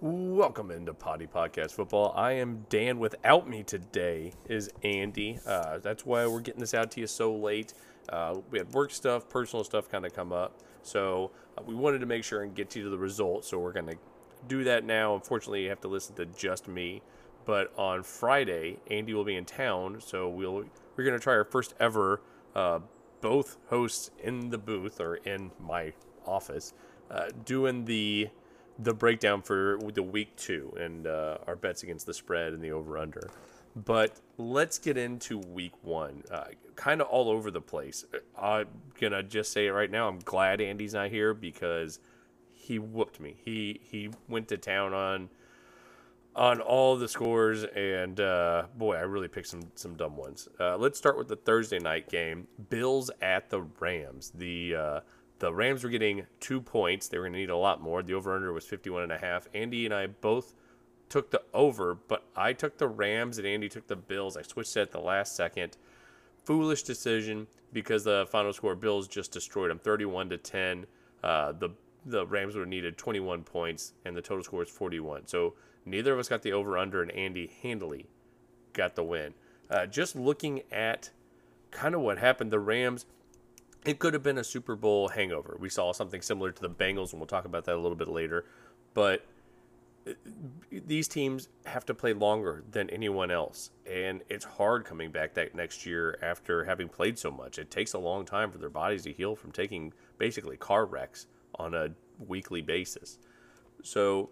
Welcome into Poddy Podcast Football. I am Dan. Without me today is Andy. Uh, that's why we're getting this out to you so late. Uh, we had work stuff, personal stuff kind of come up. So uh, we wanted to make sure and get you to the results. So we're going to do that now. Unfortunately, you have to listen to just me. But on Friday, Andy will be in town. So we'll, we're going to try our first ever uh, both hosts in the booth or in my office uh, doing the the breakdown for the week two and uh, our bets against the spread and the over under. But let's get into week one. Uh, kind of all over the place. I'm gonna just say it right now. I'm glad Andy's not here because he whooped me. He he went to town on on all the scores, and uh, boy, I really picked some some dumb ones. Uh, let's start with the Thursday night game: Bills at the Rams. The uh, the Rams were getting two points. They were going to need a lot more. The over under was 51 and a half. Andy and I both took the over, but I took the Rams and Andy took the Bills. I switched it at the last second. Foolish decision because the final score Bills just destroyed them 31 to 10. Uh, the the Rams would have needed 21 points and the total score is 41. So neither of us got the over under and Andy handily got the win. Uh, just looking at kind of what happened, the Rams it could have been a Super Bowl hangover. We saw something similar to the Bengals, and we'll talk about that a little bit later. But uh, these teams have to play longer than anyone else, and it's hard coming back that next year after having played so much. It takes a long time for their bodies to heal from taking basically car wrecks on a weekly basis. So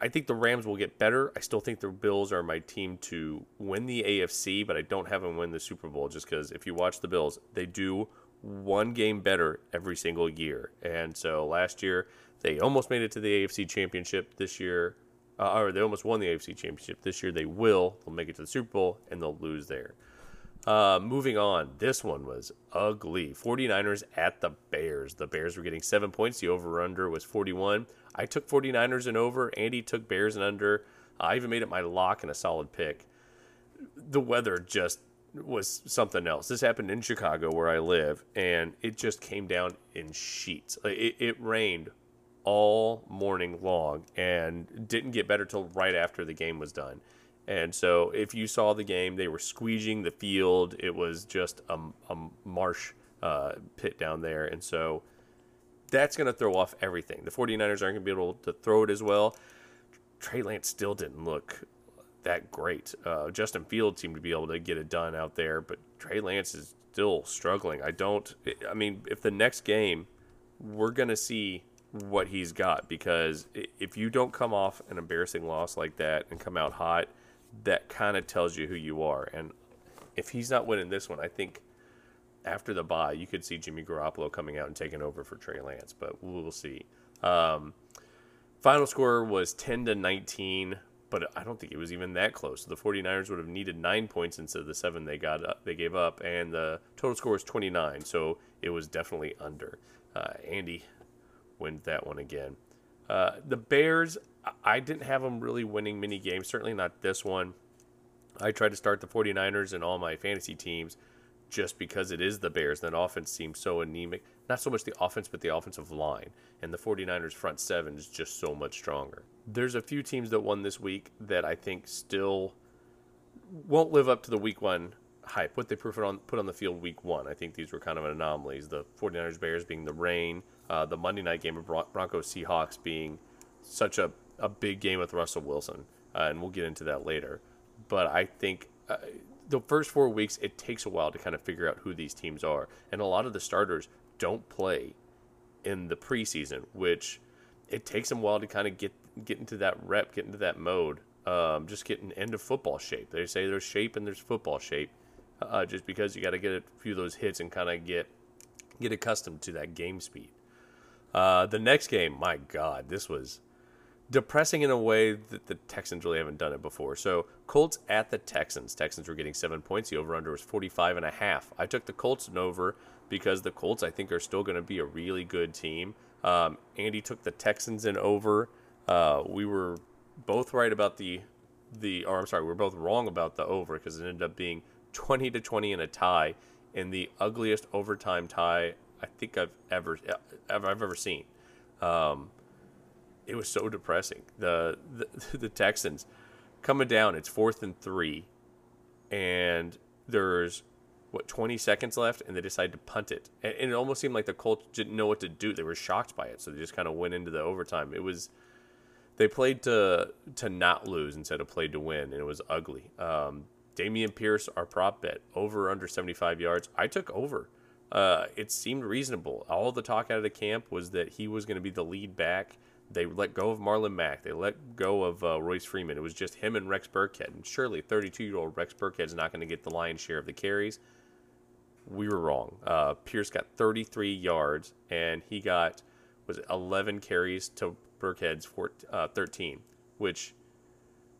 I, think the Rams will get better. I still think the Bills are my team to win the AFC, but I don't have them win the Super Bowl just because if you watch the Bills, they do one game better every single year. And so last year, they almost made it to the AFC Championship. This year, uh, or they almost won the AFC Championship. This year, they will. They'll make it to the Super Bowl and they'll lose there. Uh, moving on, this one was ugly. 49ers at the Bears. The Bears were getting seven points. The over under was 41. I took 49ers and over. Andy took Bears and under. I even made it my lock and a solid pick. The weather just was something else. This happened in Chicago where I live, and it just came down in sheets. It, it rained all morning long and didn't get better till right after the game was done. And so, if you saw the game, they were squeegeing the field. It was just a, a marsh uh, pit down there. And so, that's going to throw off everything. The 49ers aren't going to be able to throw it as well. Trey Lance still didn't look that great. Uh, Justin Fields seemed to be able to get it done out there, but Trey Lance is still struggling. I don't, I mean, if the next game, we're going to see what he's got because if you don't come off an embarrassing loss like that and come out hot, that kind of tells you who you are. And if he's not winning this one, I think after the bye, you could see Jimmy Garoppolo coming out and taking over for Trey Lance, but we'll see. Um, final score was 10 to 19, but I don't think it was even that close. The 49ers would have needed nine points instead of the seven they got up, they gave up, and the total score was 29, so it was definitely under. Uh, Andy wins that one again. Uh, the Bears, I didn't have them really winning many games, certainly not this one. I tried to start the 49ers in all my fantasy teams just because it is the Bears. That offense seems so anemic. Not so much the offense, but the offensive line. And the 49ers' front seven is just so much stronger. There's a few teams that won this week that I think still won't live up to the week one hype. What they put on, put on the field week one. I think these were kind of anomalies. The 49ers Bears being the rain, uh, the Monday night game of Broncos Seahawks being such a, a big game with Russell Wilson. Uh, and we'll get into that later. But I think. Uh, the first four weeks, it takes a while to kind of figure out who these teams are. And a lot of the starters don't play in the preseason, which it takes them a while to kind of get get into that rep, get into that mode, um, just getting into football shape. They say there's shape and there's football shape, uh, just because you got to get a few of those hits and kind of get get accustomed to that game speed. Uh, the next game, my God, this was depressing in a way that the Texans really haven't done it before. So Colts at the Texans. Texans were getting seven points. The over-under was 45 and a half. I took the Colts and over because the Colts, I think, are still going to be a really good team. Um, Andy took the Texans and over. Uh, we were both right about the the, or I'm sorry, we are both wrong about the over because it ended up being 20 to 20 in a tie in the ugliest overtime tie I think I've ever ever I've ever seen. Um, it was so depressing. The, the the Texans coming down. It's fourth and three, and there's what 20 seconds left, and they decide to punt it. And, and it almost seemed like the Colts didn't know what to do. They were shocked by it, so they just kind of went into the overtime. It was they played to to not lose instead of played to win, and it was ugly. Um, Dameon Pierce, our prop bet, over under 75 yards. I took over. Uh, it seemed reasonable. All the talk out of the camp was that he was going to be the lead back. They let go of Marlon Mack. They let go of uh, Royce Freeman. It was just him and Rex Burkhead. And surely 32 year old Rex Burkhead is not going to get the lion's share of the carries. We were wrong. Uh, Pierce got 33 yards, and he got was 11 carries to Burkhead's 14, uh, 13, which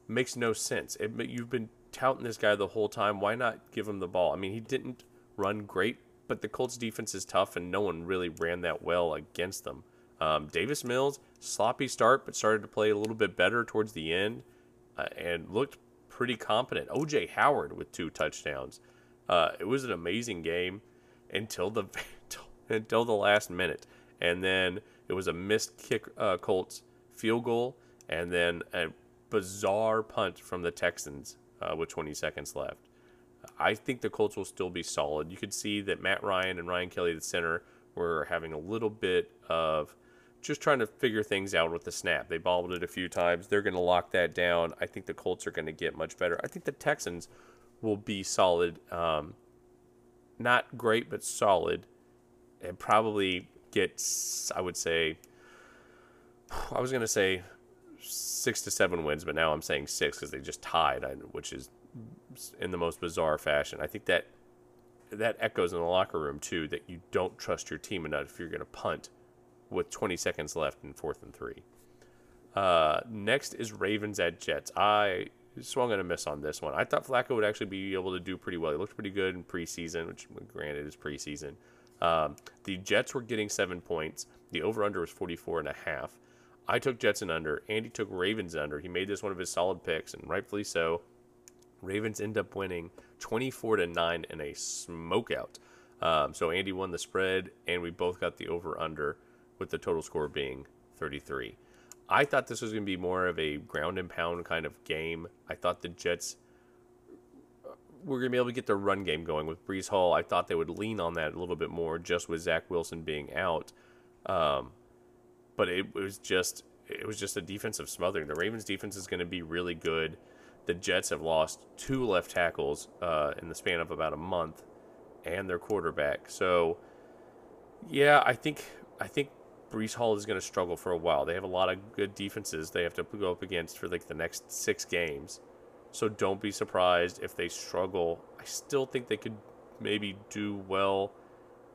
makes no sense. It, you've been touting this guy the whole time. Why not give him the ball? I mean, he didn't run great, but the Colts defense is tough, and no one really ran that well against them. Um, Davis Mills, sloppy start, but started to play a little bit better towards the end uh, and looked pretty competent. OJ Howard with two touchdowns. Uh, it was an amazing game until the until the last minute, and then it was a missed kick uh, Colts field goal, and then a bizarre punt from the Texans uh, with 20 seconds left. I think the Colts will still be solid. You could see that Matt Ryan and Ryan Kelly, the center, were having a little bit of just trying to figure things out with the snap. They bobbled it a few times. They're going to lock that down. I think the Colts are going to get much better. I think the Texans will be solid. Um, not great, but solid. And probably get, I would say, I was going to say six to seven wins, but now I'm saying six because they just tied, which is in the most bizarre fashion. I think that that echoes in the locker room too that you don't trust your team enough if you're going to punt with 20 seconds left in fourth and three. Uh, next is Ravens at Jets. I swung on a miss on this one. I thought Flacco would actually be able to do pretty well. He looked pretty good in preseason, which granted is preseason. Um, the Jets were getting seven points. The over/under was 44 and a half. I took Jets and under. Andy took Ravens under. He made this one of his solid picks, and rightfully so. Ravens end up winning 24 to 9 in a smokeout. Um, so Andy won the spread, and we both got the over under, with the total score being 33. I thought this was going to be more of a ground and pound kind of game. I thought the Jets uh, were going to be able to get their run game going with Breece Hall. I thought they would lean on that a little bit more, just with Zach Wilson being out. Um, but it was just it was just a defensive smothering. The Ravens defense is going to be really good the Jets have lost two left tackles uh, in the span of about a month, and their quarterback. So, yeah, I think I think Breece Hall is going to struggle for a while. They have a lot of good defenses they have to go up against for like the next six games. So don't be surprised if they struggle. I still think they could maybe do well.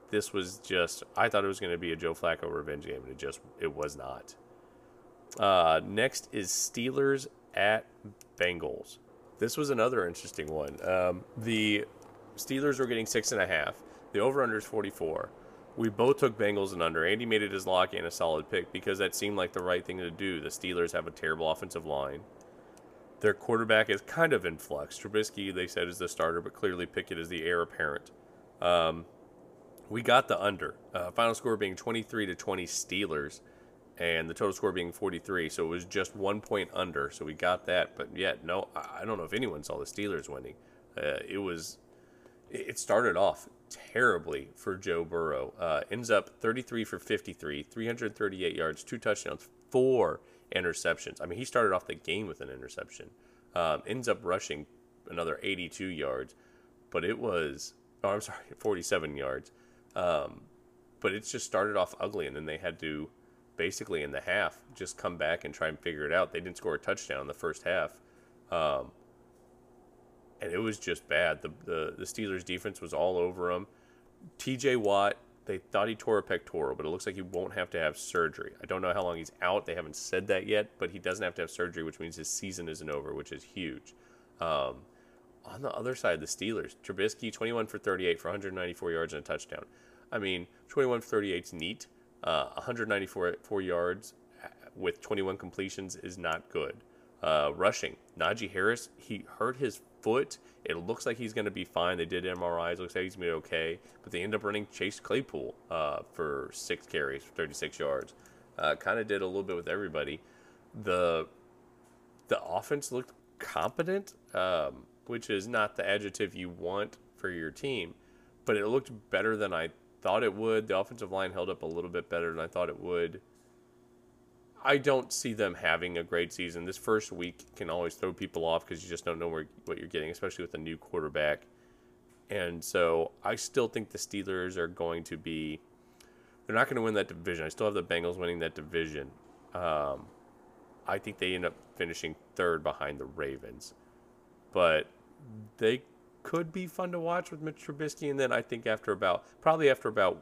This was just I thought it was going to be a Joe Flacco revenge game, and it just it was not. Uh, next is Steelers at Bengals. This was another interesting one. Um, the Steelers were getting six and a half. The over under is 44. We both took Bengals and under. Andy made it his lock and a solid pick because that seemed like the right thing to do. The Steelers have a terrible offensive line. Their quarterback is kind of in flux. Trubisky, they said, is the starter, but clearly Pickett is the heir apparent. Um, we got the under. Uh, final score being 23 to 20 Steelers and the total score being 43. So it was just one point under. So we got that. But yet, no, I don't know if anyone saw the Steelers winning. Uh, it was, it started off terribly for Joe Burrow. Uh, ends up 33 for 53, 338 yards, two touchdowns, four interceptions. I mean, he started off the game with an interception. Um, ends up rushing another 82 yards, but it was, oh, I'm sorry, 47 yards. Um, but it just started off ugly, and then they had to basically in the half just come back and try and figure it out. They didn't score a touchdown in the first half. Um, and it was just bad. The, the, the Steelers defense was all over him. TJ Watt, they thought he tore a pectoral, but it looks like he won't have to have surgery. I don't know how long he's out. They haven't said that yet, but he doesn't have to have surgery, which means his season isn't over, which is huge. Um, on the other side, the Steelers, Trubisky, 21 for 38 for 194 yards and a touchdown. I mean, 21 for 38 is neat. Uh, 194 yards with 21 completions is not good. Uh, rushing, Najee Harris, he hurt his foot. It looks like he's going to be fine. They did MRIs. Looks like he's going to be okay. But they end up running Chase Claypool uh, for six carries for 36 yards. Uh, kind of did a little bit with everybody. The the offense looked competent, um, which is not the adjective you want for your team, but it looked better than I thought it would. The offensive line held up a little bit better than I thought it would. I don't see them having a great season. This first week can always throw people off because you just don't know where, what you're getting, especially with a new quarterback. And so I still think the Steelers are going to be. They're not going to win that division. I still have the Bengals winning that division. Um, I think they end up finishing third behind the Ravens. But they could be fun to watch with Mitch Trubisky. And then I think after about, probably after about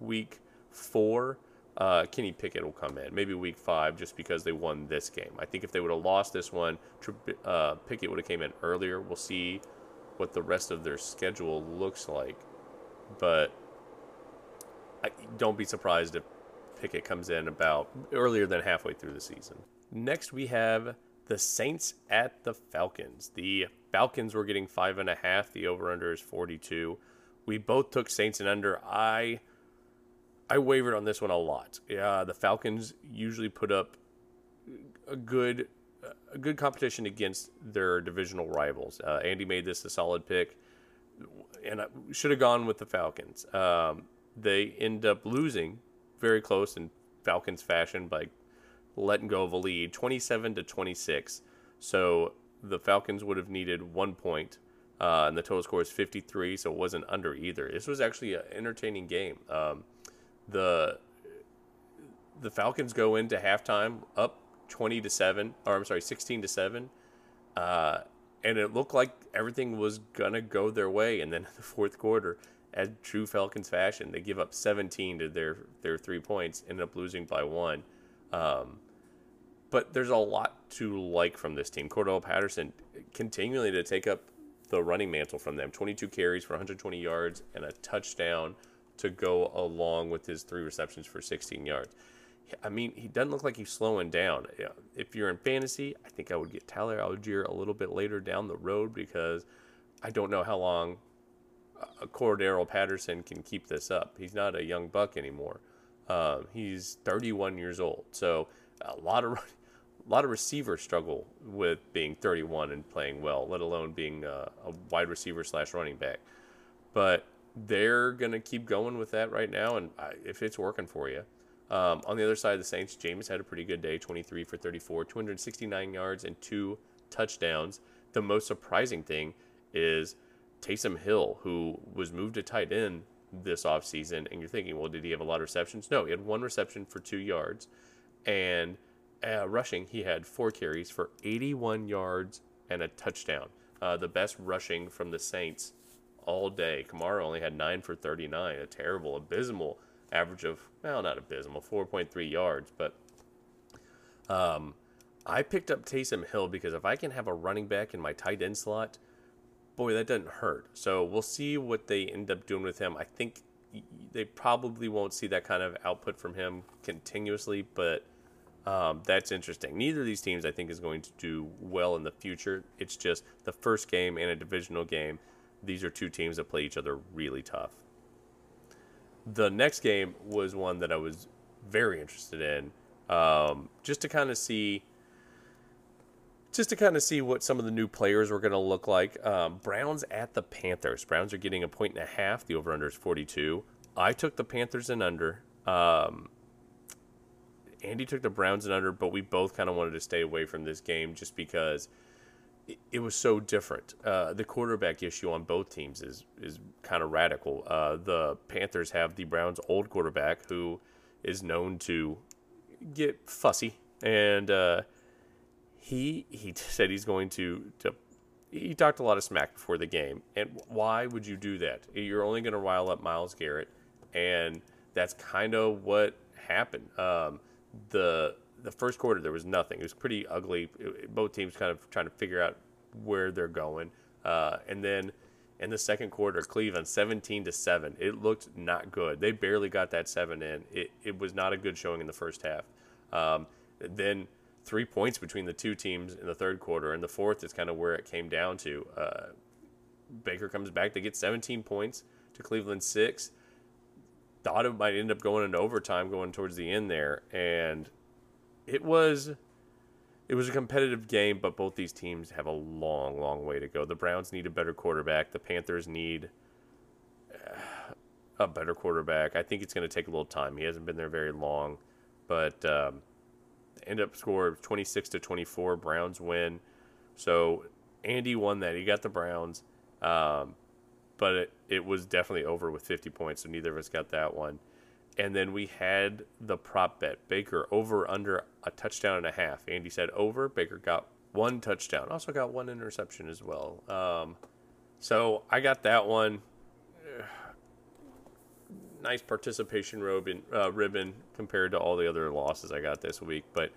week four, uh, Kenny Pickett will come in. Maybe week five, just because they won this game. I think if they would have lost this one, uh, Pickett would have came in earlier. We'll see what the rest of their schedule looks like. But I, don't be surprised if Pickett comes in about earlier than halfway through the season. Next, we have the Saints at the Falcons. The Falcons were getting five and a half. The over under is 42. We both took Saints and under. I I wavered on this one a lot. Yeah, the Falcons usually put up a good a good competition against their divisional rivals. Uh, Andy made this a solid pick, and I should have gone with the Falcons. Um, they end up losing very close in Falcons fashion by letting go of a lead, 27 to 26. So the Falcons would have needed one point, uh, and the total score is 53, so it wasn't under either. This was actually an entertaining game. Um, the the Falcons go into halftime up 20 to 7 or I'm sorry 16 to 7 uh, and it looked like everything was gonna go their way. And then in the fourth quarter as true Falcons fashion they give up 17 to their their three points end up losing by one. Um, but there's a lot to like from this team. Cordell Patterson continually to take up the running mantle from them. 22 carries for 120 yards and a touchdown to go along with his three receptions for 16 yards. I mean, he doesn't look like he's slowing down. If you're in fantasy, I think I would get Tyler Allgeier a little bit later down the road because I don't know how long a Cordarrelle Patterson can keep this up. He's not a young buck anymore. Um, he's 31 years old, so a lot of a lot of receivers struggle with being 31 and playing well, let alone being a, a wide receiver slash running back. But they're to keep going with that right now, and if it's working for you. Um, on the other side of the Saints, Jameis had a pretty good day 23 for 34, 269 yards, and two touchdowns. The most surprising thing is Taysom Hill, who was moved to tight end this offseason, and you're thinking, well, did he have a lot of receptions? No, he had one reception for two yards, and uh, rushing, he had four carries for 81 yards and a touchdown. Uh, the best rushing from the Saints all day. Kamara only had 9 for 39, a terrible, abysmal average of, well, not abysmal, 4.3 yards. But um, I picked up Taysom Hill because if I can have a running back in my tight end slot, boy, that doesn't hurt. So we'll see what they end up doing with him. I think they probably won't see that kind of output from him continuously, but um, that's interesting. Neither of these teams, I think, is going to do well in the future. It's just the first game and a divisional game these are two teams that play each other really tough. The next game was one that I was very interested in, um, just to kind of see, just to kind of see what some of the new players were going to look like. Um, Browns at the Panthers. Browns are getting a point and a half. The over under is forty two. I took the Panthers and under. Um, Andy took the Browns and under, but we both kind of wanted to stay away from this game just because it, was so different. Uh, the quarterback issue on both teams is is kind of radical. Uh, the Panthers have the Browns' old quarterback who is known to get fussy, and uh, he he said he's going to to. He talked a lot of smack before the game, and why would you do that? You're only going to rile up Myles Garrett, and that's kind of what happened. Um, the the first quarter there was nothing. It was pretty ugly. It, both teams kind of trying to figure out where they're going. Uh, and then in the second quarter, Cleveland 17 to 7. It looked not good. They barely got that 7 in. It, it was not a good showing in the first half. Um, then three points between the two teams in the third quarter. And the fourth is kind of where it came down to. Uh, Baker comes back. They get 17 points to Cleveland six. Thought it might end up going into overtime, going towards the end there, and it was it was a competitive game, but both these teams have a long, long way to go. The Browns need a better quarterback. The Panthers need a better quarterback. I think it's going to take a little time. He hasn't been there very long, but um, end up score 26 to 24. Browns win. So Andy won that. He got the Browns. Um, but it, it was definitely over with 50 points, so neither of us got that one. And then we had the prop bet Baker over under a touchdown and a half. Andy said over. Baker got one touchdown. Also got one interception as well. Um, so I got that one. Nice participation ribbon, uh, ribbon compared to all the other losses I got this week. But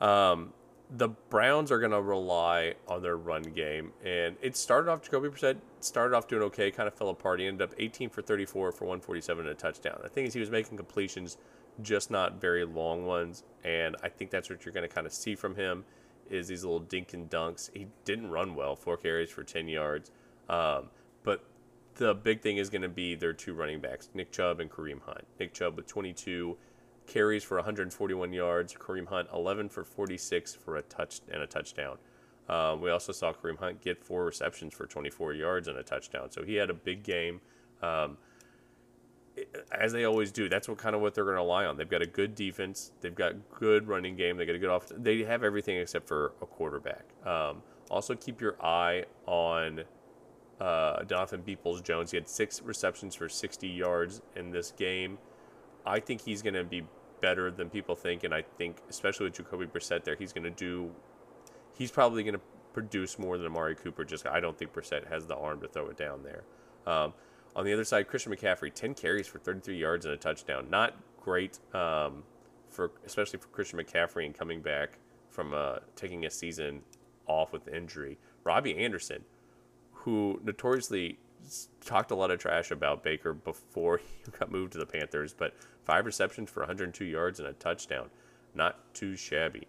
um, the Browns are going to rely on their run game. And it started off, Jacoby Brissett started off doing okay, kind of fell apart. He ended up 18 for 34 for 147 and a touchdown. The thing is, he was making completions, just not very long ones. And I think that's what you're going to kind of see from him is these little dink and dunks. He didn't run well, four carries for 10 yards. Um, but the big thing is going to be their two running backs, Nick Chubb and Kareem Hunt. Nick Chubb with 22 carries for 141 yards. Kareem Hunt 11 for 46 for a touch and a touchdown. Um, we also saw Kareem Hunt get four receptions for 24 yards and a touchdown. So he had a big game. Um, as they always do, that's what kind of what they're going to rely on. They've got a good defense. They've got good running game. They got a good off. They have everything except for a quarterback. Um, also, keep your eye on uh, Donovan Peoples Jones. He had six receptions for 60 yards in this game. I think he's going to be better than people think, and I think especially with Jacoby Brissett there, he's going to do. He's probably going to produce more than Amari Cooper. Just I don't think Brissett has the arm to throw it down there. Um, on the other side, Christian McCaffrey, 10 carries for 33 yards and a touchdown. Not great um, for especially for Christian McCaffrey and coming back from uh, taking a season off with injury. Robbie Anderson, who notoriously talked a lot of trash about Baker before he got moved to the Panthers, but five receptions for 102 yards and a touchdown. Not too shabby.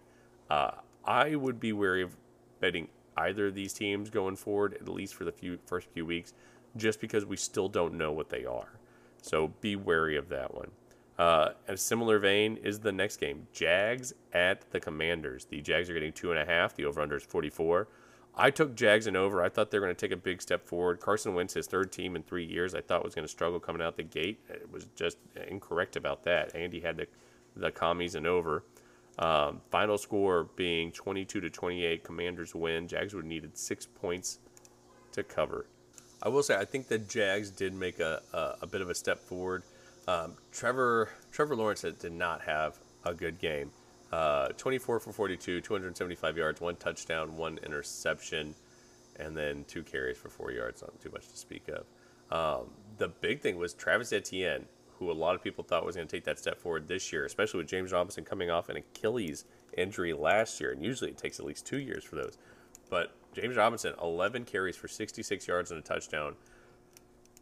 Uh, I would be wary of betting either of these teams going forward, at least for the few first few weeks, just because we still don't know what they are. So be wary of that one. Uh, a similar vein is the next game Jags at the Commanders. The Jags are getting two and a half. The over under is 44. I took Jags and over. I thought they were going to take a big step forward. Carson Wentz, his third team in three years, I thought was going to struggle coming out the gate. It was just incorrect about that. Andy had the the commies and over. Um, final score being 22 to 28. Commanders win. Jags would needed six points to cover. I will say I think the Jags did make a, a, a bit of a step forward. Um, Trevor Trevor Lawrence did not have a good game. Uh, 24 for 42, 275 yards, one touchdown, one interception, and then two carries for four yards. Not too much to speak of. Um, the big thing was Travis Etienne, who a lot of people thought was going to take that step forward this year, especially with James Robinson coming off an Achilles injury last year. And usually it takes at least two years for those. But James Robinson, 11 carries for 66 yards and a touchdown,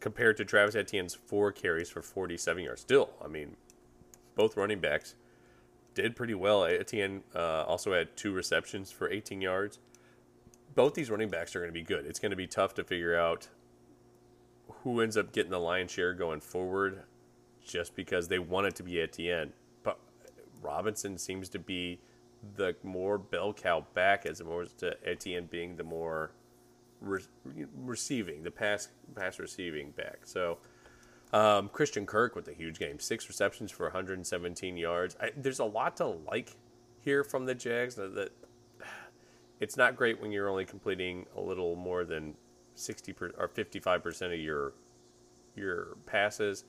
compared to Travis Etienne's four carries for 47 yards. Still, I mean, both running backs did pretty well. Etienne uh, also had two receptions for 18 yards. Both these running backs are going to be good. It's going to be tough to figure out who ends up getting the lion's share going forward just because they want it to be Etienne. But Robinson seems to be the more bell cow back as opposed to Etienne being the more re- receiving, the pass pass receiving back. So um, Christian Kirk with a huge game, six receptions for 117 yards. I, there's a lot to like here from the Jags. That, it's not great when you're only completing a little more than 60 per, or 55 percent of your your passes,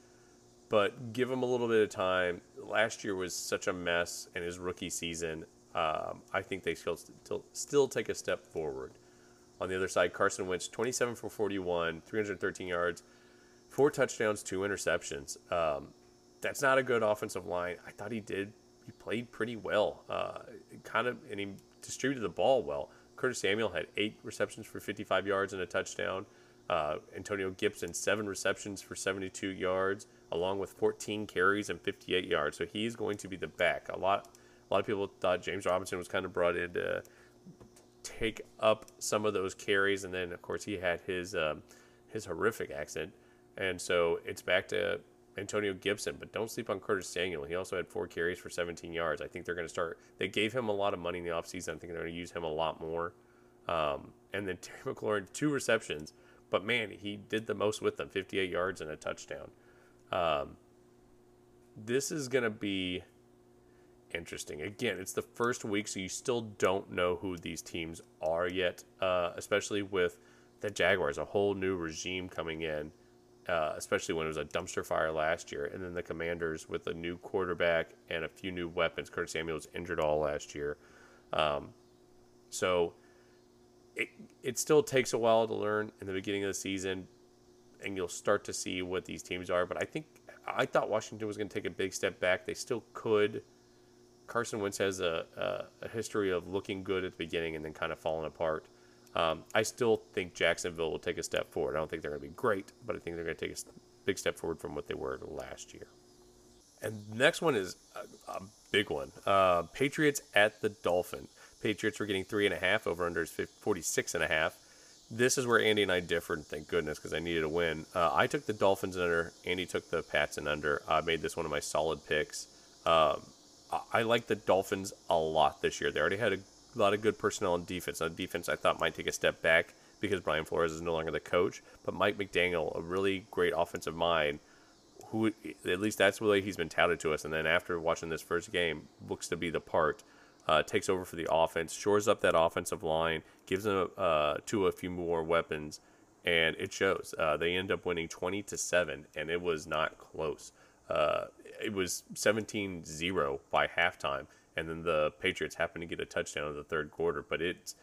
but give him a little bit of time. Last year was such a mess in his rookie season. Um, I think they still, still still take a step forward. On the other side, Carson Wentz, 27 for 41, 313 yards four touchdowns, two interceptions. Um, that's not a good offensive line. I thought he did. He played pretty well. Uh, kind of, and he distributed the ball well. Curtis Samuel had eight receptions for 55 yards and a touchdown. Uh, Antonio Gibson seven receptions for 72 yards, along with 14 carries and 58 yards. So he's going to be the back. A lot, A lot of people thought James Robinson was kind of brought in to take up some of those carries, and then of course he had his um, his horrific accident, and so it's back to Antonio Gibson. But don't sleep on Curtis Samuel. He also had four carries for 17 yards. I think they're going to start. They gave him a lot of money in the offseason. I think they're going to use him a lot more. Um, and then Terry McLaurin, two receptions, but man, he did the most with them 58 yards and a touchdown. Um, this is going to be interesting. Again, it's the first week, so you still don't know who these teams are yet, uh, especially with the Jaguars, a whole new regime coming in, uh, especially when it was a dumpster fire last year. And then the Commanders with a new quarterback and a few new weapons. Curtis Samuel was injured all last year. Um, so it, it still takes a while to learn in the beginning of the season, and you'll start to see what these teams are. But I think I thought Washington was going to take a big step back. They still could. Carson Wentz has a, a, a, history of looking good at the beginning and then kind of falling apart. Um, I still think Jacksonville will take a step forward. I don't think they're going to be great, but I think they're going to take a big step forward from what they were last year. And next one is a, a big one. Uh, Patriots at the Dolphins. Patriots were getting three and a half. Over under is 46 and a half. This is where Andy and I differed, thank goodness, because I needed a win. Uh, I took the Dolphins under. Andy took the Pats and under. I made this one of my solid picks. Um, I like the Dolphins a lot this year. They already had a lot of good personnel on defense. On defense, I thought might take a step back because Brian Flores is no longer the coach. But Mike McDaniel, a really great offensive mind, who at least that's the way he's been touted to us. And then after watching this first game, looks to be the part uh, takes over for the offense, shores up that offensive line, gives them uh, to a few more weapons, and it shows. Uh, they end up winning 20 to 7, and it was not close. Uh, it was 17 0 by halftime, and then the Patriots happen to get a touchdown in the third quarter. But it's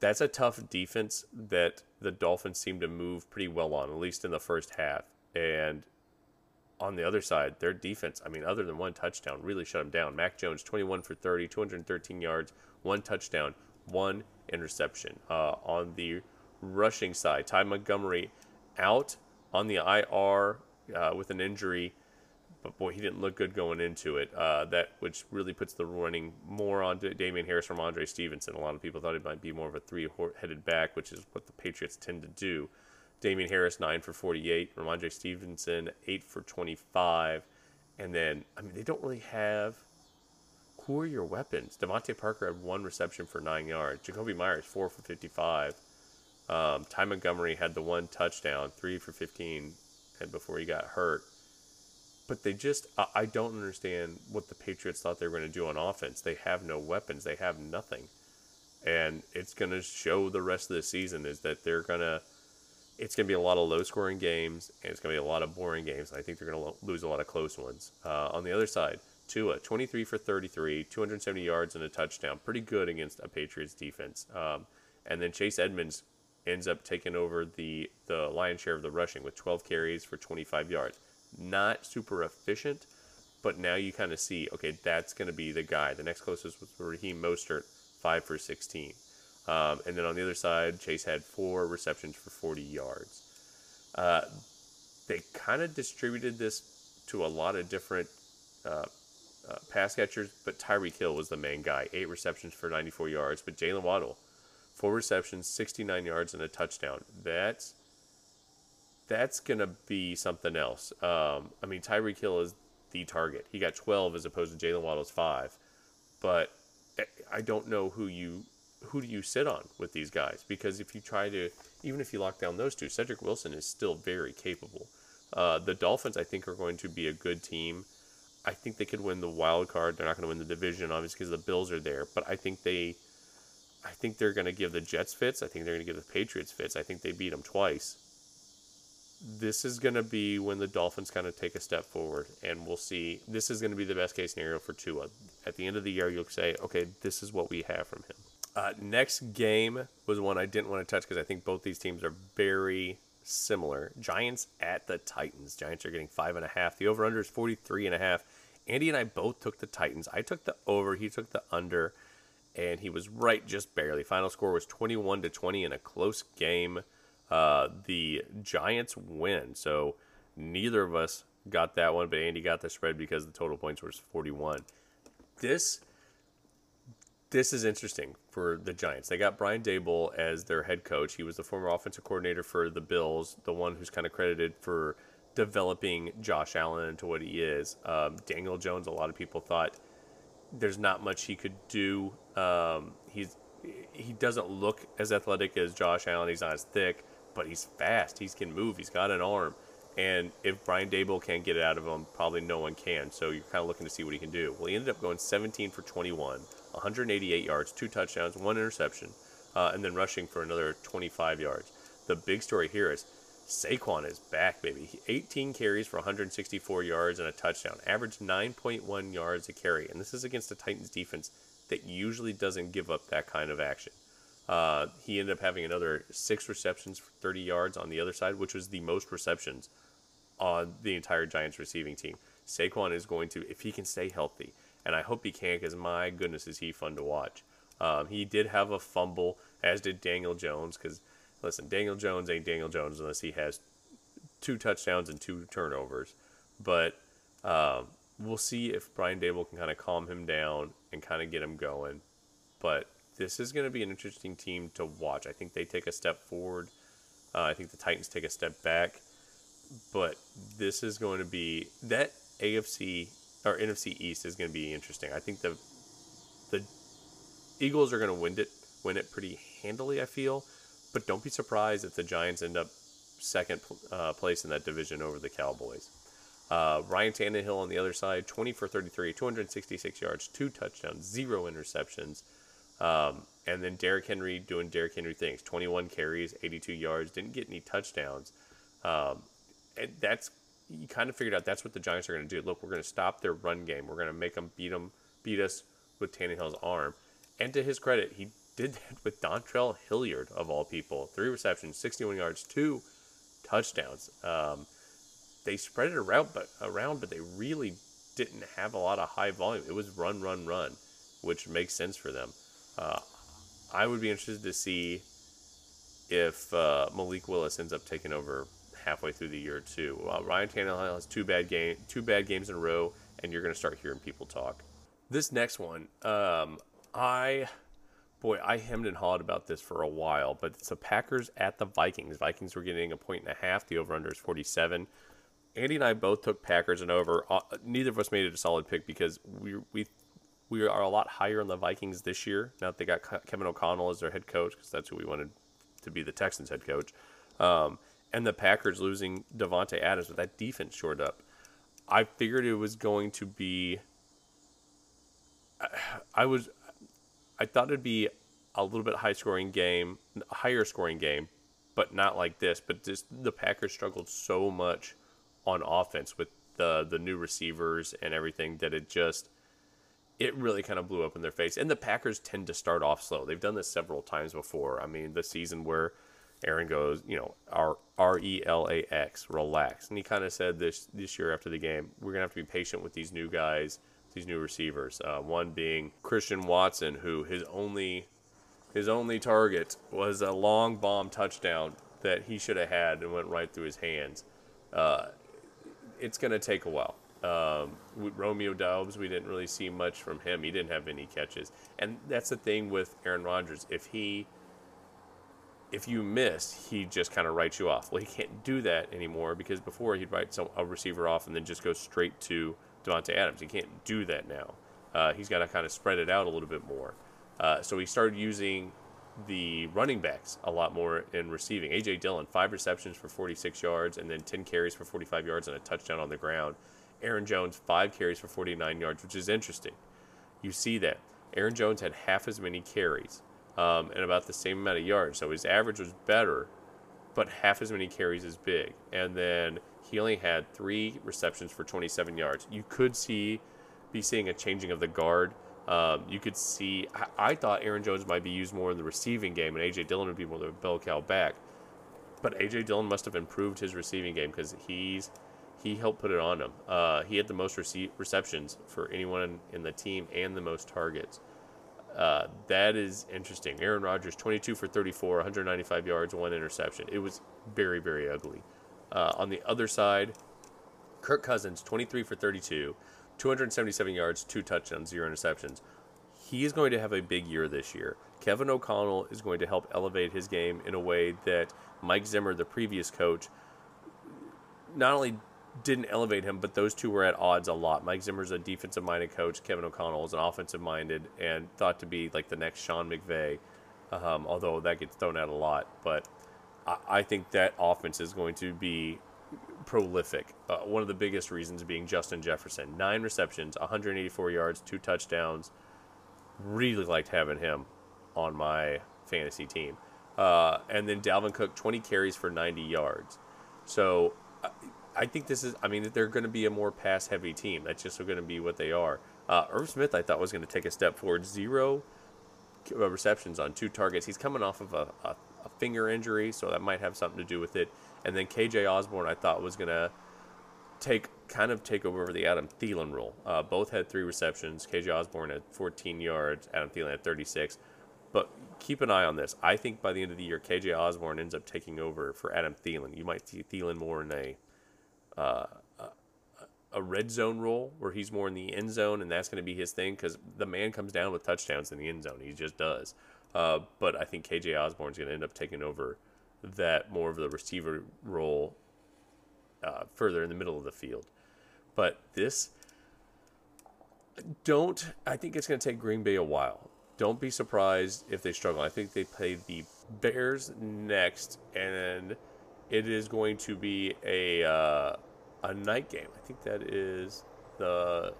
that's a tough defense that the Dolphins seem to move pretty well on, at least in the first half. And on the other side, their defense, I mean, other than one touchdown, really shut them down. Mac Jones, 21 for 30, 213 yards, one touchdown, one interception. Uh, on the rushing side, Ty Montgomery out on the IR uh, with an injury, but boy, he didn't look good going into it. Uh, that which really puts the running more on Damien Harris from Rhamondre Stevenson. A lot of people thought he might be more of a three-headed back, which is what the Patriots tend to do. Damien Harris, 9 for 48. Rhamondre Stevenson, 8 for 25. And then, I mean, they don't really have. Who are your weapons? DeVante Parker had one reception for nine yards. Jakobi Meyers, 4 for 55. Um, Ty Montgomery had the one touchdown, 3 for 15, and before he got hurt. But they just, I, don't understand what the Patriots thought they were going to do on offense. They have no weapons, they have nothing. And it's going to show the rest of the season is that they're going to it's going to be a lot of low scoring games and it's going to be a lot of boring games. I think they're going to lose a lot of close ones. Uh, on the other side, Tua, 23 for 33, 270 yards and a touchdown. Pretty good against a Patriots defense. Um, and then Chase Edmonds ends up taking over the, the lion's share of the rushing with 12 carries for 25 yards. Not super efficient, but now you kind of see, okay, that's going to be the guy. The next closest was Raheem Mostert, 5 for 16. Um, and then on the other side, Chase had four receptions for 40 yards. Uh, they kind of distributed this to a lot of different uh, uh, pass catchers, but Tyreek Hill was the main guy. Eight receptions for 94 yards. But Jaylen Waddle, four receptions, 69 yards, and a touchdown. That's that's gonna be something else. Um, I mean, Tyreek Hill is the target. He got 12 as opposed to Jaylen Waddle's five. But I don't know who you who do you sit on with these guys? Because if you try to, even if you lock down those two, Cedric Wilson is still very capable. Uh, the Dolphins, I think, are going to be a good team. I think they could win the wild card. They're not going to win the division, obviously, because the Bills are there. But I think they, I think they're going to give the Jets fits. I think they're going to give the Patriots fits. I think they beat them twice. This is going to be when the Dolphins kind of take a step forward, and we'll see. This is going to be the best case scenario for Tua. At the end of the year, you'll say, okay, this is what we have from him. Uh, next game was one I didn't want to touch because I think both these teams are very similar. Giants at the Titans. Giants are getting five and a half. The over under is 43 and a half. Andy and I both took the Titans. I took the over, he took the under, and he was right just barely. Final score was 21 to 20 in a close game. Uh, the Giants win. So neither of us got that one, but Andy got the spread because the total points was 41 this this is interesting for the Giants. They got Brian Daboll as their head coach. He was the former offensive coordinator for the Bills, the one who's kind of credited for developing Josh Allen into what he is. Um, Daniel Jones, a lot of people thought there's not much he could do. Um, he's he doesn't look as athletic as Josh Allen. He's not as thick, but he's fast. He can move. He's got an arm. And if Brian Daboll can't get it out of him, probably no one can. So you're kind of looking to see what he can do. Well, he ended up going 17 for 21, 188 yards, two touchdowns, one interception, uh, and then rushing for another 25 yards. The big story here is Saquon is back, baby. 18 carries for 164 yards and a touchdown, averaged 9.1 yards a carry. And this is against the Titans defense that usually doesn't give up that kind of action. Uh, he ended up having another six receptions for 30 yards on the other side, which was the most receptions on the entire Giants receiving team. Saquon is going to, if he can stay healthy, and I hope he can, because my goodness, is he fun to watch. Um, he did have a fumble, as did Daniel Jones, because listen, Daniel Jones ain't Daniel Jones unless he has two touchdowns and two turnovers. But um, we'll see if Brian Daboll can kind of calm him down and kind of get him going. But this is going to be an interesting team to watch. I think they take a step forward. Uh, I think the Titans take a step back. But this is going to be that AFC or NFC East is going to be interesting. I think the the Eagles are going to win it win it pretty handily. I feel, but don't be surprised if the Giants end up second uh, place in that division over the Cowboys. Uh, Ryan Tannehill on the other side, 20 for 33, 266 yards, two touchdowns, zero interceptions. Um, and then Derrick Henry doing Derrick Henry things 21 carries, 82 yards, didn't get any touchdowns. Um, and that's, you kind of figured out that's what the Giants are going to do. Look, we're going to stop their run game. We're going to make them beat them, beat us with Tannehill's arm. And to his credit, he did that with Dontrell Hilliard, of all people. Three receptions, 61 yards, two touchdowns. Um, they spread it around, but around, but they really didn't have a lot of high volume. It was run, run, run, which makes sense for them. Uh, I would be interested to see if uh, Malik Willis ends up taking over halfway through the year too. Uh, Ryan Tannehill has two bad game, two bad games in a row, and you're going to start hearing people talk. This next one, um, I boy, I hemmed and hawed about this for a while, but it's the Packers at the Vikings. Vikings were getting a point and a half. The over under is 47. Andy and I both took Packers and over. Uh, neither of us made it a solid pick because we we we are a lot higher on the Vikings this year. Now that they got Kevin O'Connell as their head coach, because that's who we wanted to be the Texans head coach. Um, and the Packers losing Davante Adams with that defense shored up. I figured it was going to be. I was, I thought it'd be a little bit high scoring game, higher scoring game, but not like this. But just the Packers struggled so much on offense with the the new receivers and everything that it just it really kind of blew up in their face. And the Packers tend to start off slow. They've done this several times before. I mean, the season where Aaron goes, you know, R R E L A X, relax. And he kind of said this this year after the game, we're gonna have to be patient with these new guys, these new receivers. Uh, one being Christian Watson, who his only his only target was a long bomb touchdown that he should have had and went right through his hands. Uh, it's to take a while. Um, Romeo Doubs, we didn't really see much from him. He didn't have any catches, and that's the thing with Aaron Rodgers. If he, if you miss, he just kind of writes you off. Well, he can't do that anymore because before he'd write some, a receiver off and then just go straight to Davante Adams. He can't do that now. Uh, he's got to kind of spread it out a little bit more. Uh, so he started using the running backs a lot more in receiving. AJ Dillon, five receptions for 46 yards, and then 10 carries for 45 yards and a touchdown on the ground. Aaron Jones, five carries for 49 yards, which is interesting. You see that. Aaron Jones had half as many carries um, and about the same amount of yards. So his average was better, but half as many carries is big. And then he only had three receptions for 27 yards. You could see, be seeing a changing of the guard um, you could see, I, I, thought Aaron Jones might be used more in the receiving game, and AJ Dillon would be more the bell cow back. But AJ Dillon must have improved his receiving game because he's he helped put it on him. Uh, he had the most rece- receptions for anyone in the team and the most targets. Uh, that is interesting. Aaron Rodgers, 22 for 34, 195 yards, one interception. It was very, very ugly. Uh, on the other side, Kirk Cousins, 23 for 32, 277 yards, two touchdowns, zero interceptions. He is going to have a big year this year. Kevin O'Connell is going to help elevate his game in a way that Mike Zimmer, the previous coach, not only didn't elevate him, but those two were at odds a lot. Mike Zimmer's a defensive minded coach. Kevin O'Connell is an offensive minded and thought to be like the next Sean McVay, um, although that gets thrown out a lot. But I, I think that offense is going to be prolific. Uh, one of the biggest reasons being Justin Jefferson. Nine receptions, 184 yards, two touchdowns. Really liked having him on my fantasy team. Uh, and then Dalvin Cook, 20 carries for 90 yards. So I think this is. I mean, they're going to be a more pass heavy team. That's just going to be what they are. Uh, Irv Smith, I thought was going to take a step forward. Zero uh, receptions on two targets. He's coming off of a, a, a, finger injury, so that might have something to do with it. And then KJ Osborn, I thought was going to take kind of take over the Adam Thielen role. Uh, both had three receptions. KJ Osborn had 14 yards. Adam Thielen had 36. But keep an eye on this. I think by the end of the year, KJ Osborn ends up taking over for Adam Thielen. You might see Thielen more in a uh, a red zone role where he's more in the end zone, and that's going to be his thing because the man comes down with touchdowns in the end zone. He just does. Uh, but I think KJ Osborn's going to end up taking over that more of the receiver role uh, further in the middle of the field. But this, don't, I think it's going to take Green Bay a while. Don't be surprised if they struggle. I think they play the Bears next, and it is going to be a uh, a night game. I think that is the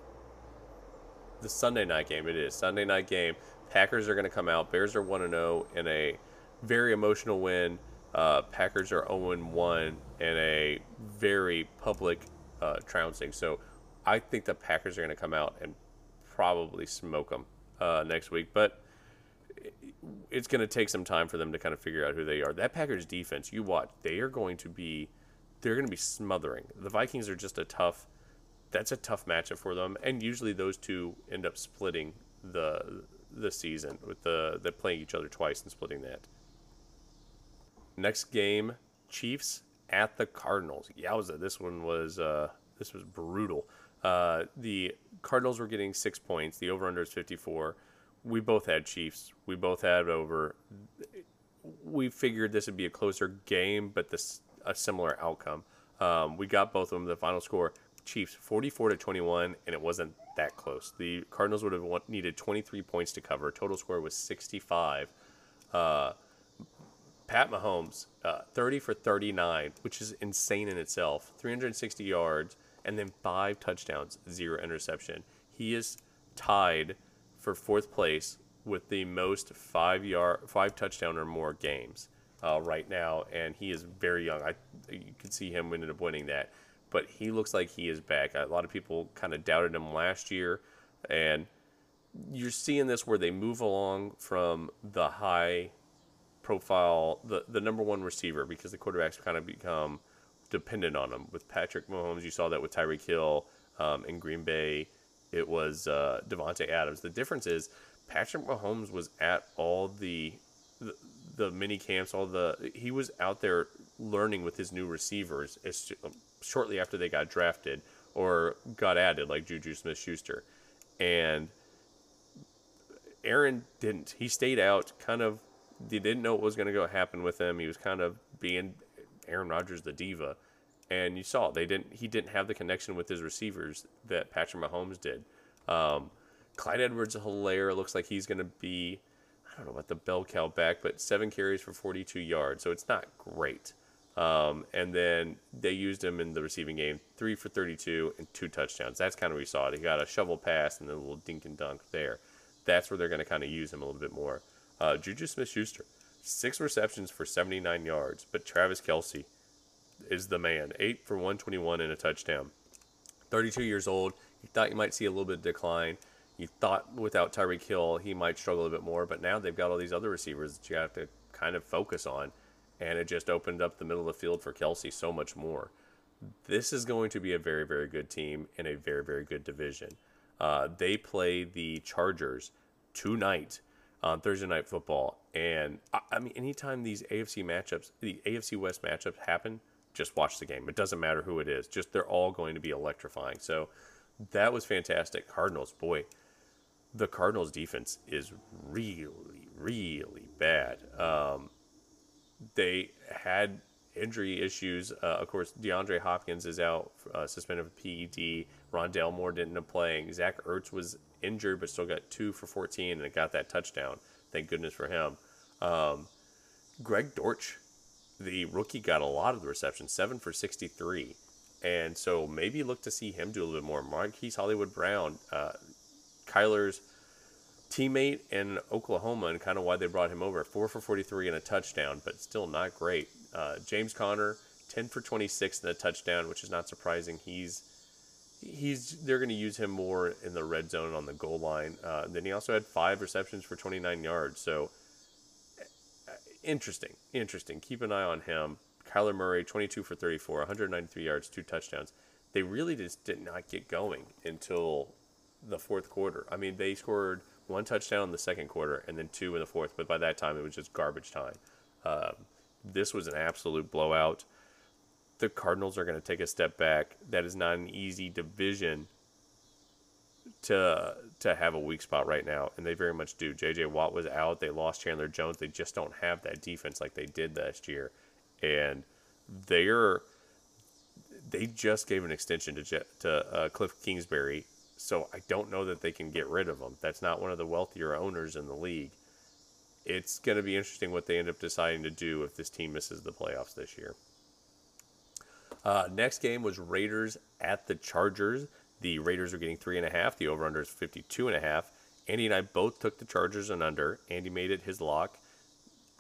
the Sunday night game. It is Sunday night game. Packers are going to come out. Bears are one and zero oh in a very emotional win. Uh, Packers are zero oh and one in a very public uh, trouncing. So I think the Packers are going to come out and probably smoke them uh, next week. But it's going to take some time for them to kind of figure out who they are. That Packers defense, you watch, they are going to be they're going to be smothering. The Vikings are just a tough that's a tough matchup for them and usually those two end up splitting the the season with the the playing each other twice and splitting that. Next game, Chiefs at the Cardinals. Yowza, this one was uh, this was brutal. Uh, the Cardinals were getting six points. The over under is 54 we both had Chiefs. We both had over. We figured this would be a closer game, but this a similar outcome. Um, we got both of them. The final score: Chiefs forty-four to twenty-one, and it wasn't that close. The Cardinals would have needed twenty-three points to cover. Total score was sixty-five. Uh, Pat Mahomes, uh, 30 for 39, which is insane in itself. 360 yards and then five touchdowns, zero interception. He is tied for fourth place with the most five yard, five touchdown or more games uh, right now, and he is very young. I you could see him ended up winning that, but he looks like he is back. A lot of people kind of doubted him last year, and you're seeing this where they move along from the high profile, the the number one receiver because the quarterbacks kind of become dependent on him. With Patrick Mahomes, you saw that with Tyreek Hill um, in Green Bay it was uh, Davante Adams. The difference is Patrick Mahomes was at all the, the the mini camps, all the he was out there learning with his new receivers as, shortly after they got drafted or got added, like Juju Smith Schuster, and Aaron didn't. He stayed out, kind of. They didn't know what was going to go happen with him. He was kind of being Aaron Rodgers, the diva, and you saw they didn't. He didn't have the connection with his receivers that Patrick Mahomes did. Um, Clyde Edwards-Helaire looks like he's going to be. I don't know about the bell cow back, but seven carries for 42 yards, so it's not great. Um, and then they used him in the receiving game, three for 32 and two touchdowns. That's kind of where we saw it. He got a shovel pass and then a little dink and dunk there. That's where they're going to kind of use him a little bit more. Uh, Juju Smith Schuster, six receptions for 79 yards, but Travis Kelce, is the man. Eight for 121 and a touchdown. 32 years old. You thought you might see a little bit of decline. You thought without Tyreek Hill he might struggle a bit more, but now they've got all these other receivers that you have to kind of focus on, and it just opened up the middle of the field for Kelce so much more. This is going to be a very, very good team in a very, very good division. Uh, they play the Chargers tonight on Thursday Night Football, and I, I mean, anytime these AFC matchups, the AFC West matchups happen, just watch the game. It doesn't matter who it is. Just they're all going to be electrifying. So that was fantastic. Cardinals, boy, the Cardinals defense is really, really bad. Um, they had injury issues. Uh, of course, DeAndre Hopkins is out, uh, suspended with PED. Rondale Moore didn't end up playing. Zach Ertz was injured, but still got two for 14 and got that touchdown. Thank goodness for him. Um, Greg Dortch, the rookie, got a lot of the receptions, seven for 63. And so maybe look to see him do a little bit more. Marquise Hollywood Brown, uh, Kyler's teammate in Oklahoma, and kind of why they brought him over. Four for 43 and a touchdown, but still not great. Uh, James Conner, 10 for 26 and a touchdown, which is not surprising. He's he's they're going to use him more in the red zone on the goal line. Uh, then he also had five receptions for 29 yards. So interesting, interesting. Keep an eye on him. Kyler Murray, 22 for 34, 193 yards, two touchdowns. They really just did not get going until the fourth quarter. I mean, they scored one touchdown in the second quarter and then two in the fourth, but by that time it was just garbage time. Um, this was an absolute blowout. The Cardinals are going to take a step back. That is not an easy division to to have a weak spot right now, and they very much do. J.J. Watt was out. They lost Chandler Jones. They just don't have that defense like they did last year and they're they just gave an extension to to uh, Cliff Kingsbury, so I don't know that they can get rid of him. That's not one of the wealthier owners in the league. It's going to be interesting what they end up deciding to do if this team misses the playoffs this year. Uh, next game was Raiders at the Chargers. The Raiders are getting three and a half. The over/under is fifty-two and a half. Andy and I both took the Chargers and under. Andy made it his lock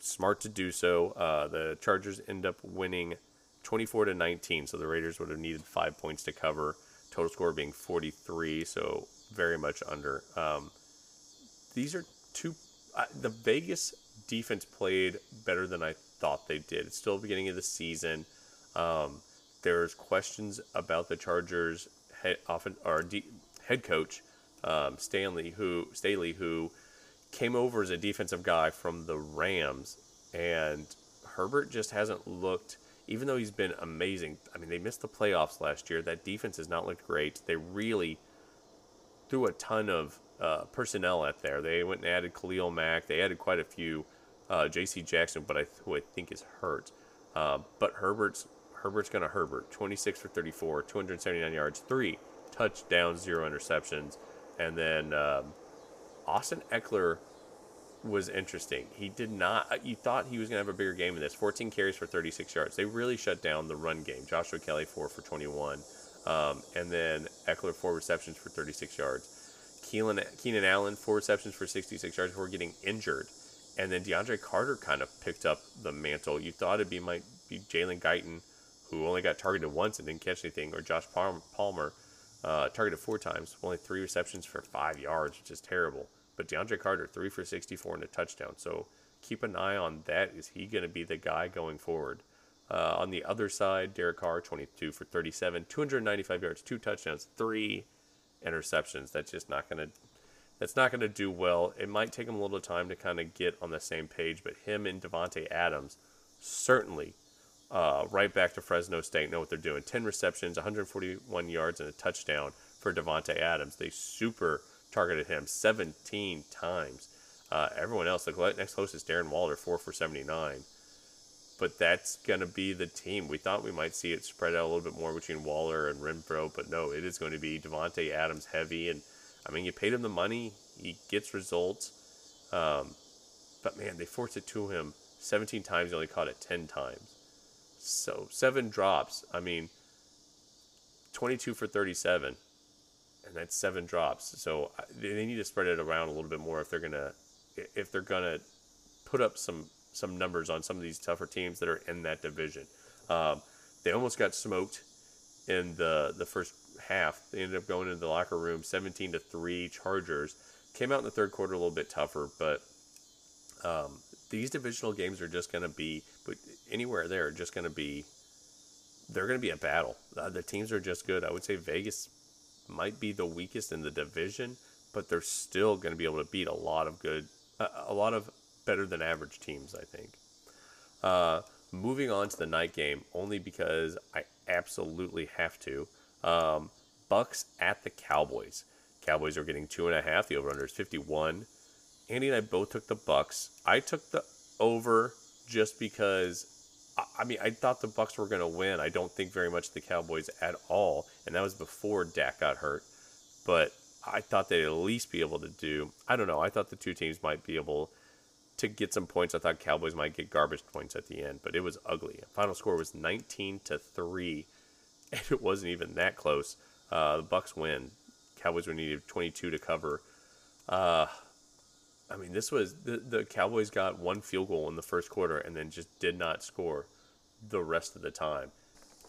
smart to do so. Uh, the Chargers end up winning 24 to 19, so the Raiders would have needed five points to cover. Total score being 43, so very much under. Um, these are two. Uh, the Vegas defense played better than I thought they did. It's still the beginning of the season. Um, there's questions about the Chargers head often or head coach um, Stanley, who Staley, who came over as a defensive guy from the Rams, and Herbert just hasn't looked. Even though he's been amazing, I mean, they missed the playoffs last year. That defense has not looked great. They really threw a ton of uh, personnel out there. They went and added Khalil Mack. They added quite a few. Uh, J.C. Jackson, but I who I think is hurt. Uh, but Herbert's Herbert's gonna Herbert. 26 for 34, 279 yards, three touchdowns, zero interceptions, and then um, Austin Ekeler was interesting. He did not. Uh, you thought he was going to have a bigger game in this. 14 carries for 36 yards. They really shut down the run game. Joshua Kelly, four for 21, um, and then Ekeler, four receptions for 36 yards. Keelan, Keenan Allen four receptions for 66 yards before getting injured, and then DeAndre Carter kind of picked up the mantle. You thought it'd be might be Jalen Guyton, who only got targeted once and didn't catch anything, or Josh Palmer. Uh, targeted four times, only three receptions for five yards, which is terrible. But DeAndre Carter, three for 64 and a touchdown. So keep an eye on that. Is he going to be the guy going forward? Uh, on the other side, Derek Carr, 22 for 37, 295 yards, two touchdowns, three interceptions. That's just not going to. That's not going to do well. It might take him a little time to kind of get on the same page, but him and Davante Adams certainly uh, right back to Fresno State know what they're doing. 10 receptions, 141 yards, and a touchdown for Davante Adams. They super targeted him 17 times. Uh, everyone else, the next closest, Darren Waller, 4 for 79. But that's going to be the team. We thought we might see it spread out a little bit more between Waller and Renfrow, but no, it is going to be Davante Adams heavy. And I mean, you paid him the money, he gets results. Um, but man, they forced it to him 17 times, he only caught it 10 times. So seven drops. I mean, 22 for 37 and that's seven drops. So they need to spread it around a little bit more if they're gonna if they're gonna put up some some numbers on some of these tougher teams that are in that division. Um, they almost got smoked in the the first half. They ended up going into the locker room 17 to three. Chargers came out in the third quarter a little bit tougher, but um, these divisional games are just going to be, but anywhere there, just going to be. They're going to be a battle. Uh, the teams are just good. I would say Vegas might be the weakest in the division, but they're still going to be able to beat a lot of good, uh, a lot of better than average teams, I think. Uh, moving on to the night game, only because I absolutely have to. Um, Bucks at the Cowboys. Cowboys are getting two and a half. The over under is 51. Andy and I both took the Bucks. I took the over just because I mean, I thought the Bucks were going to win. I don't think very much the Cowboys at all, and that was before Dak got hurt. But I thought they'd at least be able to do. I don't know. I thought the two teams might be able to get some points. I thought Cowboys might get garbage points at the end, but it was ugly. Final score was 19 to three, and it wasn't even that close. Uh, the Bucks win. Cowboys were needed 22 to cover. Uh, I mean, this was the, the Cowboys got one field goal in the first quarter and then just did not score the rest of the time.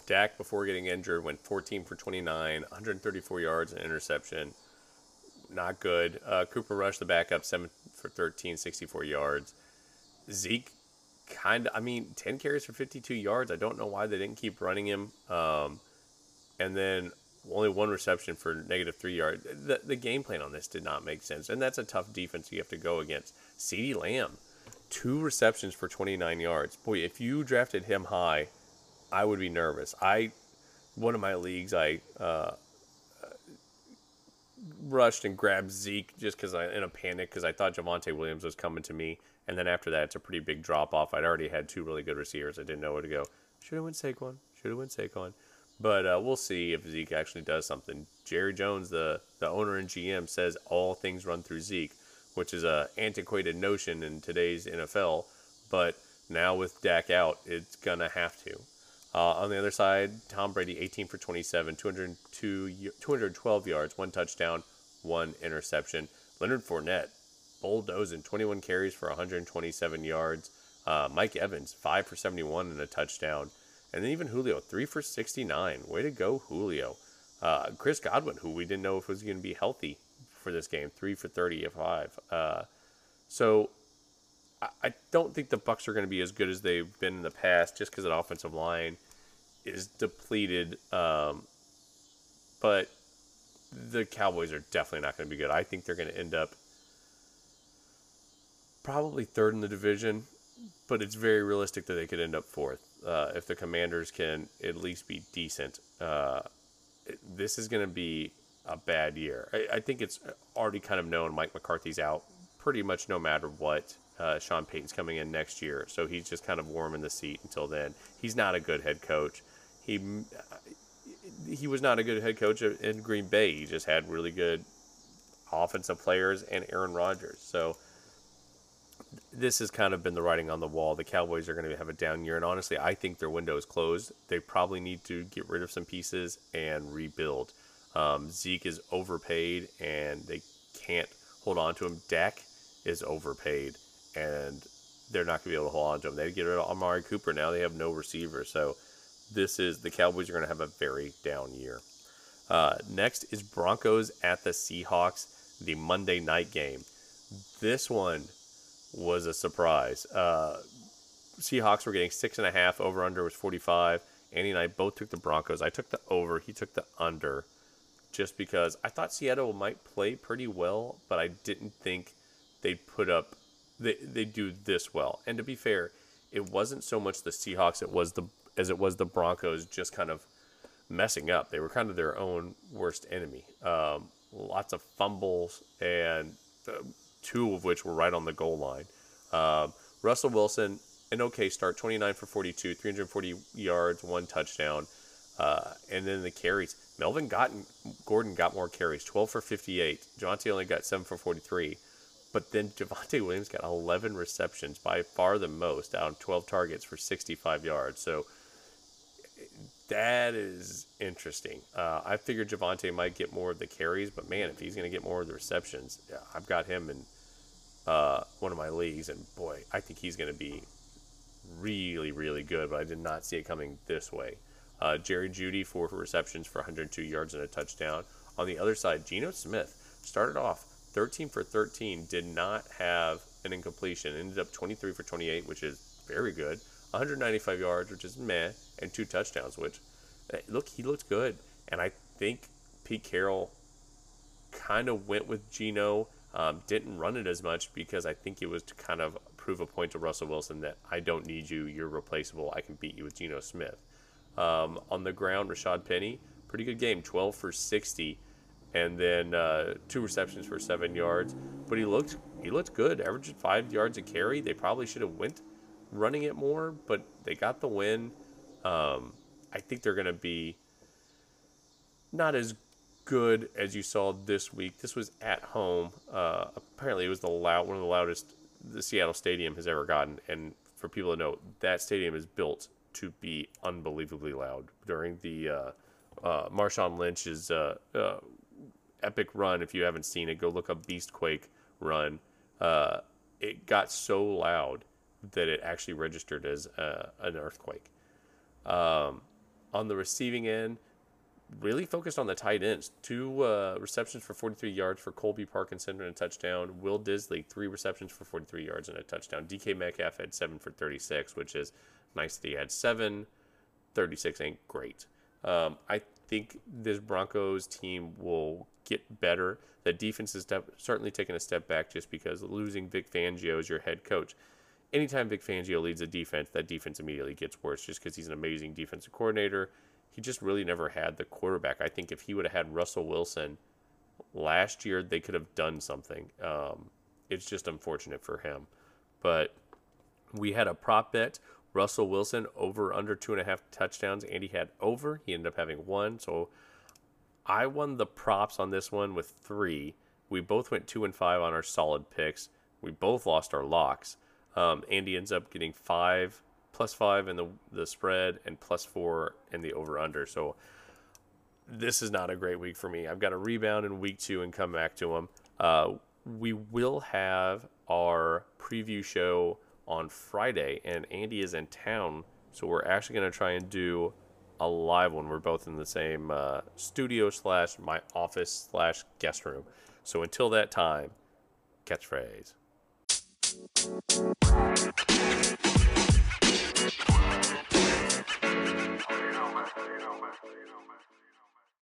Dak, before getting injured, went 14 for 29, 134 yards, and interception. Not good. Uh, Cooper Rush, the backup, 7 for 13, 64 yards. Zeke, kind of, I mean, 10 carries for 52 yards. I don't know why they didn't keep running him. Um, and then only one reception for negative three yards. The, the game plan on this did not make sense. And that's a tough defense you have to go against. CeeDee Lamb, two receptions for 29 yards. Boy, if you drafted him high, I would be nervous. I, one of my leagues, I uh, rushed and grabbed Zeke just because I in a panic because I thought Javonte Williams was coming to me, and then after that, it's a pretty big drop off. I'd already had two really good receivers. I didn't know where to go. Should have went Saquon. Should have went Saquon. But uh, we'll see if Zeke actually does something. Jerry Jones, the, the owner and GM, says all things run through Zeke, which is a antiquated notion in today's NFL. But now with Dak out, it's gonna have to. Uh, on the other side, Tom Brady, 18 for 27, 202, 212 yards, one touchdown, one interception. Leonard Fournette, bulldozing, 21 carries for 127 yards. Uh, Mike Evans, 5 for 71 and a touchdown. And then even Julio, three for 69. Way to go, Julio. Uh, Chris Godwin, who we didn't know if was going to be healthy for this game, three for 35. Uh, so I, I don't think the Bucks are going to be as good as they've been in the past, just because the offensive line is depleted. Um, but the Cowboys are definitely not going to be good. I think they're going to end up probably third in the division, but it's very realistic that they could end up fourth uh, if the Commanders can at least be decent. Uh, this is going to be a bad year. I, I, think it's already kind of known Mike McCarthy's out pretty much no matter what. Uh, Sean Payton's coming in next year, so he's just kind of warm in the seat until then. He's not a good head coach. He he was not a good head coach in Green Bay. He just had really good offensive players and Aaron Rodgers. So this has kind of been the writing on the wall. The Cowboys are going to have a down year, and honestly, I think their window is closed. They probably need to get rid of some pieces and rebuild. Um, Zeke is overpaid, and they can't hold on to him. Dak is overpaid, and they're not going to be able to hold on to him. They get rid of Amari Cooper now. They have no receiver, so this is the Cowboys are going to have a very down year. Uh, next is Broncos at the Seahawks, the Monday night game. This one was a surprise. Uh, Seahawks were getting six and a half. Over under was 45. Andy and I both took the Broncos. I took the over. He took the under just because I thought Seattle might play pretty well, but I didn't think they'd put up, they, they do this well. And to be fair, it wasn't so much the Seahawks it was the as it was the Broncos just kind of messing up. They were kind of their own worst enemy. Um, lots of fumbles and uh, two of which were right on the goal line. Um, Russell Wilson, an okay start, 29 for 42, 340 yards, one touchdown. Uh, and then the carries. Melvin got, Gordon got more carries, 12 for 58. Javonte only got 7 for 43. But then Javonte Williams got 11 receptions, by far the most, out of 12 targets for 65 yards. So that is interesting. Uh, I figured Javonte might get more of the carries, but man, if he's going to get more of the receptions, yeah, I've got him in uh, one of my leagues, and boy, I think he's going to be really, really good. But I did not see it coming this way. Uh, Jerry Jeudy, four receptions for 102 yards and a touchdown. On the other side, Geno Smith started off 13 for 13, did not have an incompletion, ended up 23 for 28, which is very good. 195 yards, which is meh, and two touchdowns, which eh, look he looked good. And I think Pete Carroll kind of went with Geno um, didn't run it as much because I think it was to kind of prove a point to Russell Wilson that I don't need you, you're replaceable, I can beat you with Geno Smith. Um, on the ground, Rashaad Penny, pretty good game, 12 for 60, and then uh, two receptions for seven yards. But he looked he looked good, averaging five yards a carry. They probably should have went running it more, but they got the win. Um, I think they're going to be not as good as you saw this week. This was at home. Uh, apparently, it was the loud one of the loudest the Seattle Stadium has ever gotten. And for people to know, that stadium is built to be unbelievably loud. During the uh, uh, Marshawn Lynch's uh, uh, epic run, if you haven't seen it, go look up Beastquake run. Uh, it got so loud that it actually registered as uh, an earthquake. Um, on the receiving end, really focused on the tight ends. Two uh, receptions for 43 yards for Colby Parkinson and a touchdown. Will Dissly, three receptions for 43 yards and a touchdown. DK Metcalf had seven for 36, which is nice that he had seven. 36 ain't great. Um, I think this Broncos team will get better. The defense is certainly taking a step back just because losing Vic Fangio as your head coach. Anytime Vic Fangio leads a defense, that defense immediately gets worse just because he's an amazing defensive coordinator he just really never had the quarterback. I think if he would have had Russell Wilson last year, they could have done something. Um, it's just unfortunate for him. But we had a prop bet Russell Wilson over under two and a half touchdowns. Andy had over. He ended up having one. So I won the props on this one with three. We both went two and five on our solid picks. We both lost our locks. Um, Andy ends up getting five plus five in the the spread and plus four in the over under. So this is not a great week for me. I've got a rebound in week two and come back to them. Uh, we will have our preview show on Friday, and Andy is in town, so we're actually going to try and do a live one. We're both in the same uh, studio slash my office slash guest room. So until that time, catchphrase. Man. You.